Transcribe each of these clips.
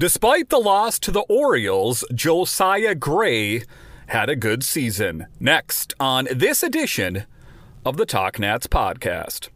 Despite the loss to the Orioles, Josiah Gray had a good season. Next on this edition of the Talk Nats podcast.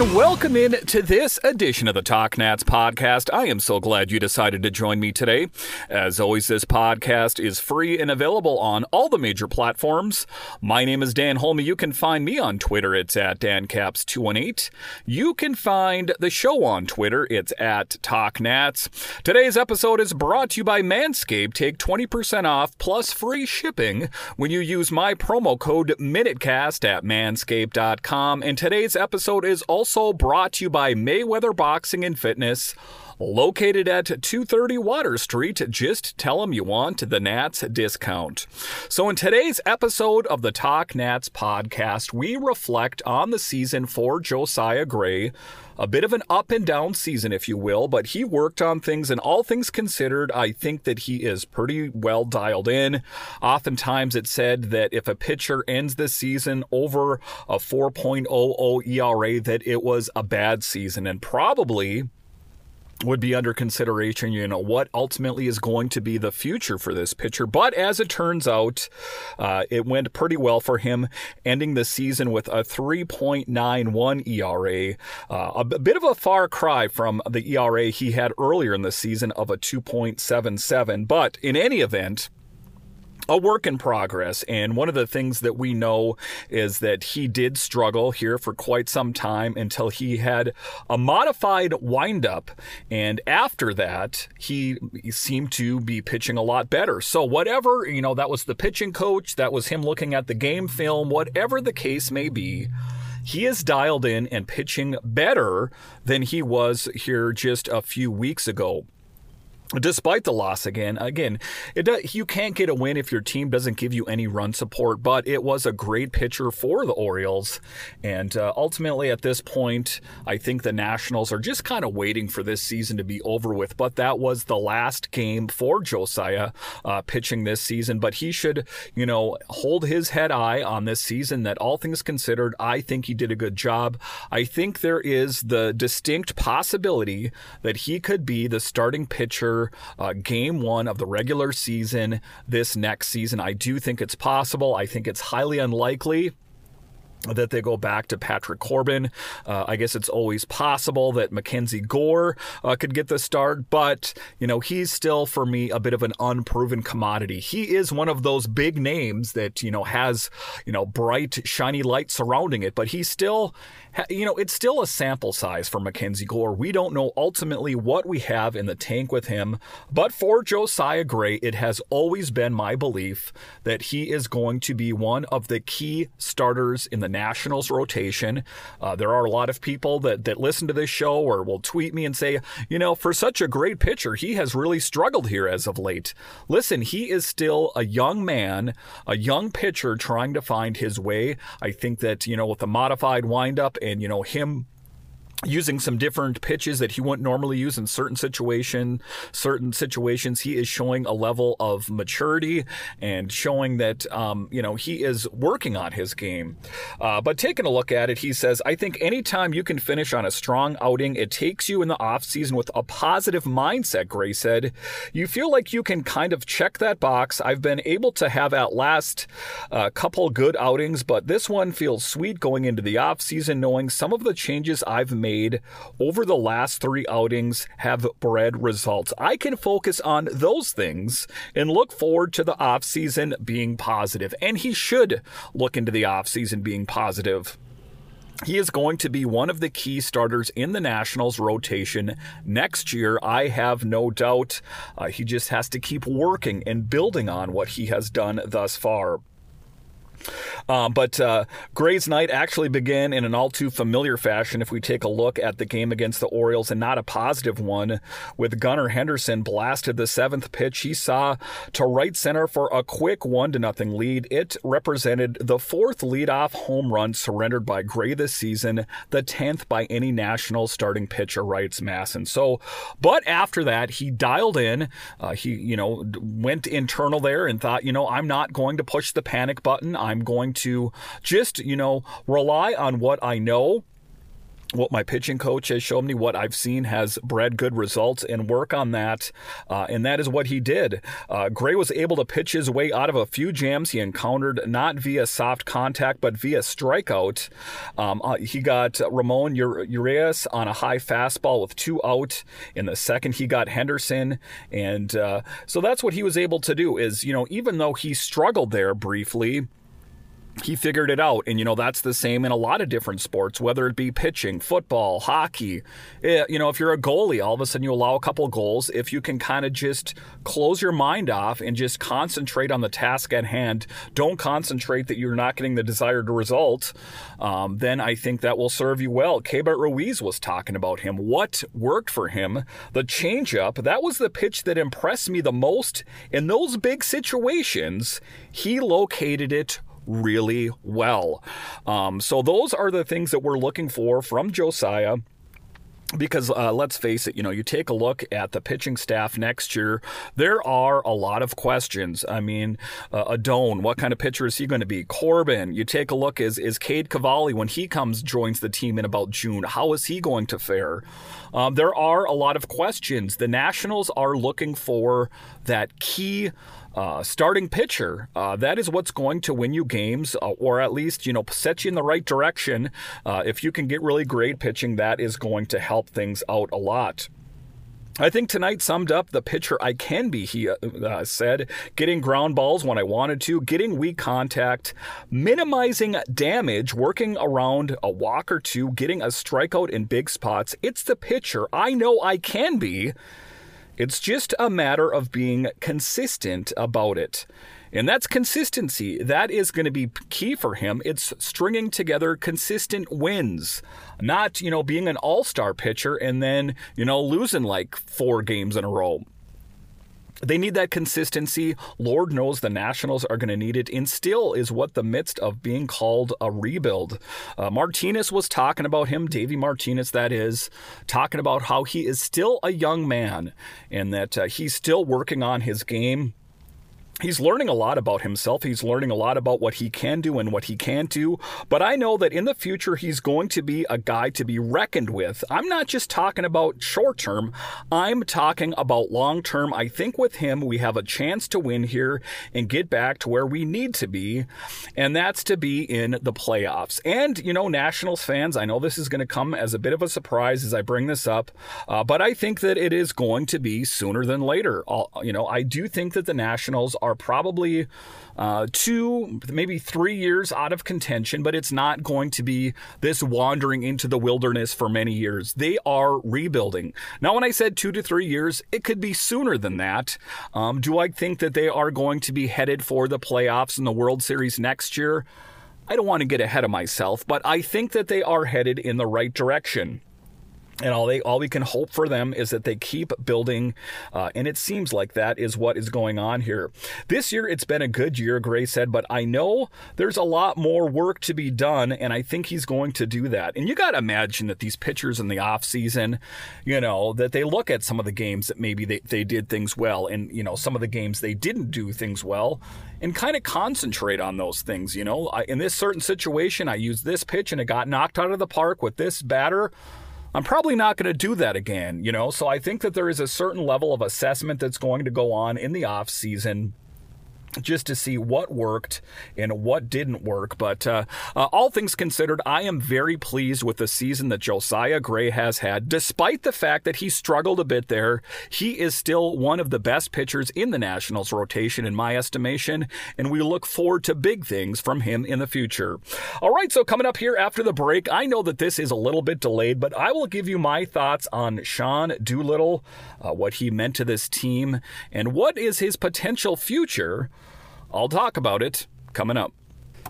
And welcome in to this edition of the Talk Nats podcast. I am so glad you decided to join me today. As always, this podcast is free and available on all the major platforms. My name is Dan Holme. You can find me on Twitter. It's at DanCaps218. You can find the show on Twitter. It's at Talk Nats. Today's episode is brought to you by Manscaped. Take 20% off plus free shipping when you use my promo code MINUTECAST at manscaped.com. And today's episode is also brought to you by Mayweather Boxing and Fitness. Located at 230 Water Street, just tell them you want the Nats discount. So, in today's episode of the Talk Nats podcast, we reflect on the season for Josiah Gray a bit of an up and down season, if you will, but he worked on things, and all things considered, I think that he is pretty well dialed in. Oftentimes, it's said that if a pitcher ends the season over a 4.00 ERA, that it was a bad season, and probably would be under consideration, you know, what ultimately is going to be the future for this pitcher. But as it turns out, uh, it went pretty well for him, ending the season with a 3.91 ERA, uh, a bit of a far cry from the ERA he had earlier in the season of a 2.77. But in any event, a work in progress. And one of the things that we know is that he did struggle here for quite some time until he had a modified windup. And after that, he, seemed to be pitching a lot better. So, whatever, you know, that was the pitching coach, that was him looking at the game film, whatever the case may be he is dialed in and pitching better than he was here just a few weeks ago despite the loss again again it, you can't get a win if your team doesn't give you any run support but it was a great pitcher for the orioles. And uh, ultimately at this point i think the nationals are just kind of waiting for this season to be over with but that was the last game for josiah uh, pitching this season. But he should you know hold his head high on this season that all things considered i think he did a good job. I think there is the distinct possibility that he could be the starting pitcher uh, game one of the regular season this next season. I do think it's possible. I think it's highly unlikely that they go back to Patrick Corbin. Uh, I guess it's always possible that Mackenzie Gore uh, could get the start, but you know he's still for me a bit of an unproven commodity. He is one of those big names that you know has you know bright shiny light surrounding it, but he still you know, it's still a sample size for Mackenzie Gore. We don't know ultimately what we have in the tank with him, but for Josiah Gray, it has always been my belief that he is going to be one of the key starters in the Nationals rotation. Uh, there are a lot of people that, that listen to this show or will tweet me and say, you know, for such a great pitcher, he has really struggled here as of late. Listen, he is still a young man, a young pitcher trying to find his way. I think that, you know, with the modified windup and you know him using some different pitches that he wouldn't normally use in certain situation certain situations he is showing a level of maturity and showing that um, you know he is working on his game. Uh, but taking a look at it he says i think anytime you can finish on a strong outing it takes you in the offseason with a positive mindset gray said. You feel like you can kind of check that box. I've been able to have at last a couple good outings but this one feels sweet going into the offseason knowing some of the changes i've made made over the last three outings have bred results. I can focus on those things and look forward to the offseason being positive. And he should look into the offseason being positive. He is going to be one of the key starters in the Nationals rotation next year. I have no doubt. Uh, he just has to keep working and building on what he has done thus far. Um, but uh, Gray's night actually began in an all too familiar fashion if we take a look at the game against the Orioles and not a positive one, with Gunnar Henderson blasted the seventh pitch he saw to right center for a quick one to nothing lead. It represented the fourth leadoff home run surrendered by Gray this season, the 10th by any national starting pitcher, writes MASN. So, but after that, he dialed in. Uh, he, you know, went internal there and thought, you know, I'm not going to push the panic button. I'm going to just, you know, rely on what I know what my pitching coach has shown me, what I've seen has bred good results, and work on that. Uh, and that is what he did. Uh, Gray was able to pitch his way out of a few jams he encountered, not via soft contact, but via strikeout. Um, uh, he got Ramon Urias on a high fastball with two out. In the second, he got Henderson. And uh, so that's what he was able to do is, you know, even though he struggled there briefly, he figured it out. And, you know, that's the same in a lot of different sports, whether it be pitching, football, hockey. Eh, you know, if you're a goalie, all of a sudden you allow a couple goals. If you can kind of just close your mind off and just concentrate on the task at hand, don't concentrate that you're not getting the desired result, um, then I think that will serve you well. Keibert Ruiz was talking about him. What worked for him? The changeup, that was the pitch that impressed me the most in those big situations. He located it really well. Um, so those are the things that we're looking for from Josiah because uh, let's face it, you know, you take a look at the pitching staff next year, there are a lot of questions. I mean, uh, Adon, what kind of pitcher is he going to be? Corbin, you take a look, is, is Cade Cavalli, when he comes, joins the team in about June, how is he going to fare? Um, there are a lot of questions. The Nationals are looking for that key uh, starting pitcher. Uh, that is what's going to win you games, uh, or at least you know set you in the right direction. Uh, if you can get really great pitching, that is going to help things out a lot. I think tonight summed up the pitcher I can be, he uh, uh, said. Getting ground balls when I wanted to, getting weak contact, minimizing damage, working around a walk or two, getting a strikeout in big spots. It's the pitcher I know I can be. It's just a matter of being consistent about it. And that's consistency. That is going to be key for him. It's stringing together consistent wins, not, you know, being an all star pitcher and then, you know, losing like four games in a row. They need that consistency. Lord knows the Nationals are going to need it. And still is what the midst of being called a rebuild. Uh, Martinez was talking about him, Davey Martinez, that is, talking about how he is still a young man and that uh, he's still working on his game He's learning a lot about himself. He's learning a lot about what he can do and what he can't do. But I know that in the future, he's going to be a guy to be reckoned with. I'm not just talking about short term, I'm talking about long term. I think with him, we have a chance to win here and get back to where we need to be, and that's to be in the playoffs. And, you know, Nationals fans, I know this is going to come as a bit of a surprise as I bring this up, uh, but I think that it is going to be sooner than later. I'll, you know, I do think that the Nationals are are probably uh, two, maybe three years out of contention, but it's not going to be this wandering into the wilderness for many years. They are rebuilding. Now, when I said two to three years, it could be sooner than that. Um, do I think that they are going to be headed for the playoffs and the World Series next year? I don't want to get ahead of myself, but I think that they are headed in the right direction and all they all we can hope for them is that they keep building uh, and it seems like that is what is going on here. This year it's been a good year gray said but i know there's a lot more work to be done and i think he's going to do that. And you got to imagine that these pitchers in the off season you know that they look at some of the games that maybe they, they did things well and you know some of the games they didn't do things well and kind of concentrate on those things you know? I, in this certain situation i used this pitch and it got knocked out of the park with this batter I'm probably not going to do that again, you know? So I think that there is a certain level of assessment that's going to go on in the off season just to see what worked and what didn't work. But uh, uh, all things considered, I am very pleased with the season that Josiah Gray has had. Despite the fact that he struggled a bit there, he is still one of the best pitchers in the Nationals rotation, in my estimation, and we look forward to big things from him in the future. All right, so coming up here after the break, I know that this is a little bit delayed, but I will give you my thoughts on Sean Doolittle, uh, what he meant to this team, and what is his potential future. I'll talk about it coming up.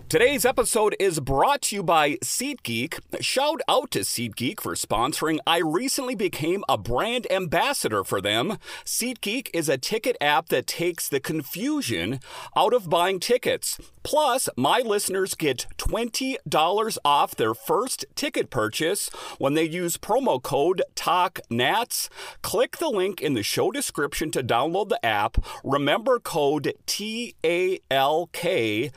Today's episode is brought to you by SeatGeek. Shout out to SeatGeek for sponsoring. I recently became a brand ambassador for them. SeatGeek is a ticket app that takes the confusion out of buying tickets. Plus, my listeners get $20 off their first ticket purchase when they use promo code TALKNATS. Click the link in the show description to download the app. Remember code T A L K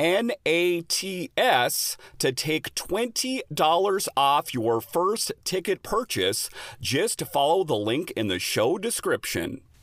NATS to take $20 off your first ticket purchase. Just follow the link in the show description.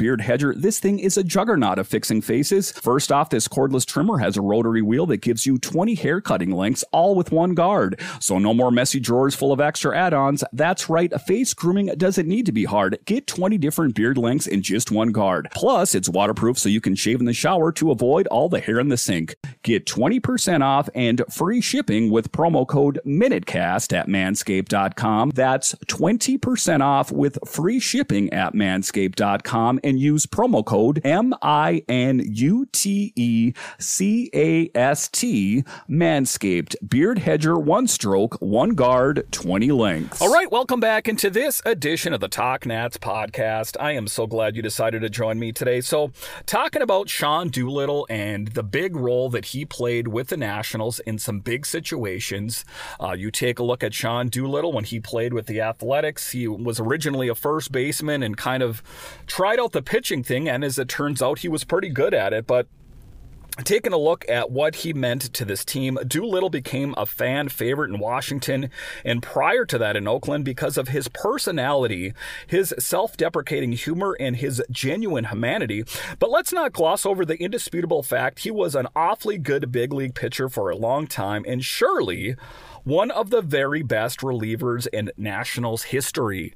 beard hedger, this thing is a juggernaut of fixing faces. First off, this cordless trimmer has a rotary wheel that gives you 20 hair cutting lengths, all with one guard. So no more messy drawers full of extra add-ons. That's right, face grooming doesn't need to be hard. Get 20 different beard lengths in just one guard. Plus, it's waterproof so you can shave in the shower to avoid all the hair in the sink. Get 20% off and free shipping with promo code MINUTECAST at manscaped.com. That's 20% off with free shipping at manscaped.com and use promo code M I N U T E C A S T Manscaped Beard Hedger one stroke, one guard, 20 lengths. All right, welcome back into this edition of the Talk Nats podcast. I am so glad you decided to join me today. So, talking about Sean Doolittle and the big role that he played with the Nationals in some big situations. Uh, you take a look at Sean Doolittle when he played with the Athletics. He was originally a first baseman and kind of tried out the pitching thing, and as it turns out, he was pretty good at it. But Taking a look at what he meant to this team, Doolittle became a fan favorite in Washington and prior to that in Oakland because of his personality, his self deprecating humor, and his genuine humanity. But let's not gloss over the indisputable fact he was an awfully good big league pitcher for a long time and surely one of the very best relievers in Nationals history.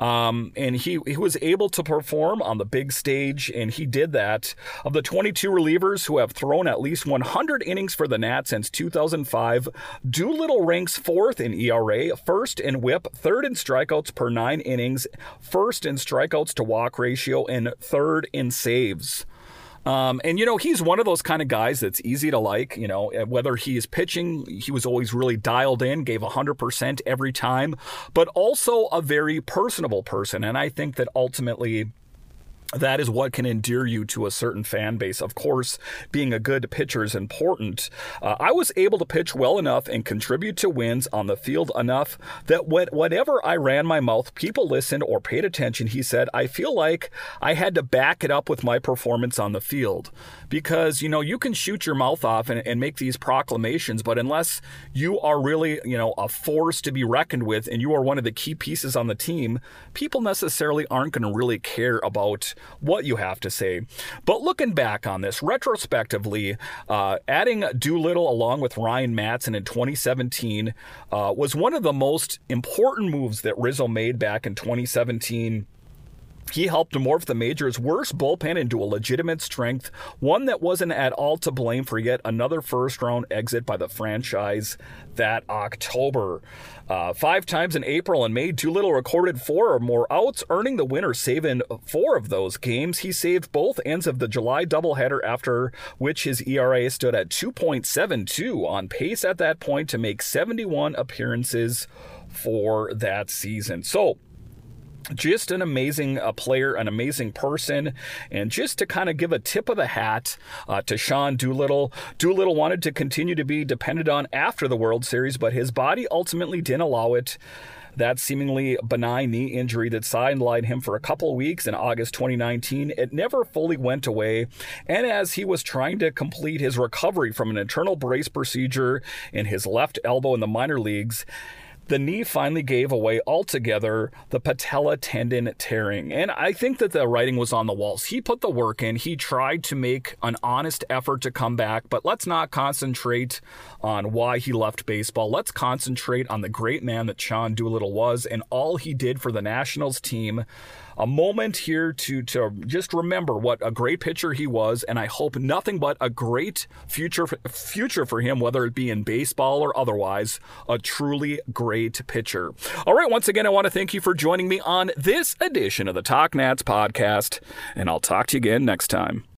Um, and he, he was able to perform on the big stage, and he did that. Of the 22 relievers who have thrown at least 100 innings for the Nats since 2005, Doolittle ranks fourth in ERA, first in whip, third in strikeouts per nine innings, first in strikeouts to walk ratio, and third in saves. Um, and, you know, he's one of those kind of guys that's easy to like. You know, whether he is pitching, he was always really dialed in, gave 100% every time, but also a very personable person. And I think that ultimately, that is what can endear you to a certain fan base. Of course, being a good pitcher is important. Uh, I was able to pitch well enough and contribute to wins on the field enough that when, whenever I ran my mouth, people listened or paid attention. He said, I feel like I had to back it up with my performance on the field because, you know, you can shoot your mouth off and, and make these proclamations, but unless you are really, you know, a force to be reckoned with and you are one of the key pieces on the team, people necessarily aren't going to really care about what you have to say. But looking back on this retrospectively, uh, adding Doolittle along with Ryan Madson in 2017 uh, was one of the most important moves that Rizzo made back in 2017 he helped morph the Majors' worst bullpen into a legitimate strength, one that wasn't at all to blame for yet another first round exit by the franchise that October. Uh, five times in April and May, Doolittle recorded four or more outs, earning the winner save in four of those games. He saved both ends of the July doubleheader, after which his ERA stood at 2.72, on pace at that point to make 71 appearances for that season. So, just an amazing uh, player, an amazing person, and just to kind of give a tip of the hat uh, to Sean Doolittle. Doolittle wanted to continue to be depended on after the World Series, but his body ultimately didn't allow it. That seemingly benign knee injury that sidelined him for a couple weeks in August 2019, it never fully went away. And as he was trying to complete his recovery from an internal brace procedure in his left elbow in the minor leagues, the knee finally gave away altogether, the patella tendon tearing. And I think that the writing was on the walls. He put the work in, he tried to make an honest effort to come back, but let's not concentrate on why he left baseball. Let's concentrate on the great man that Sean Doolittle was and all he did for the Nationals team a moment here to to just remember what a great pitcher he was, and I hope nothing but a great future future for him, whether it be in baseball or otherwise. A truly great pitcher. All right, once again, I want to thank you for joining me on this edition of the Talk Nats podcast, and I'll talk to you again next time.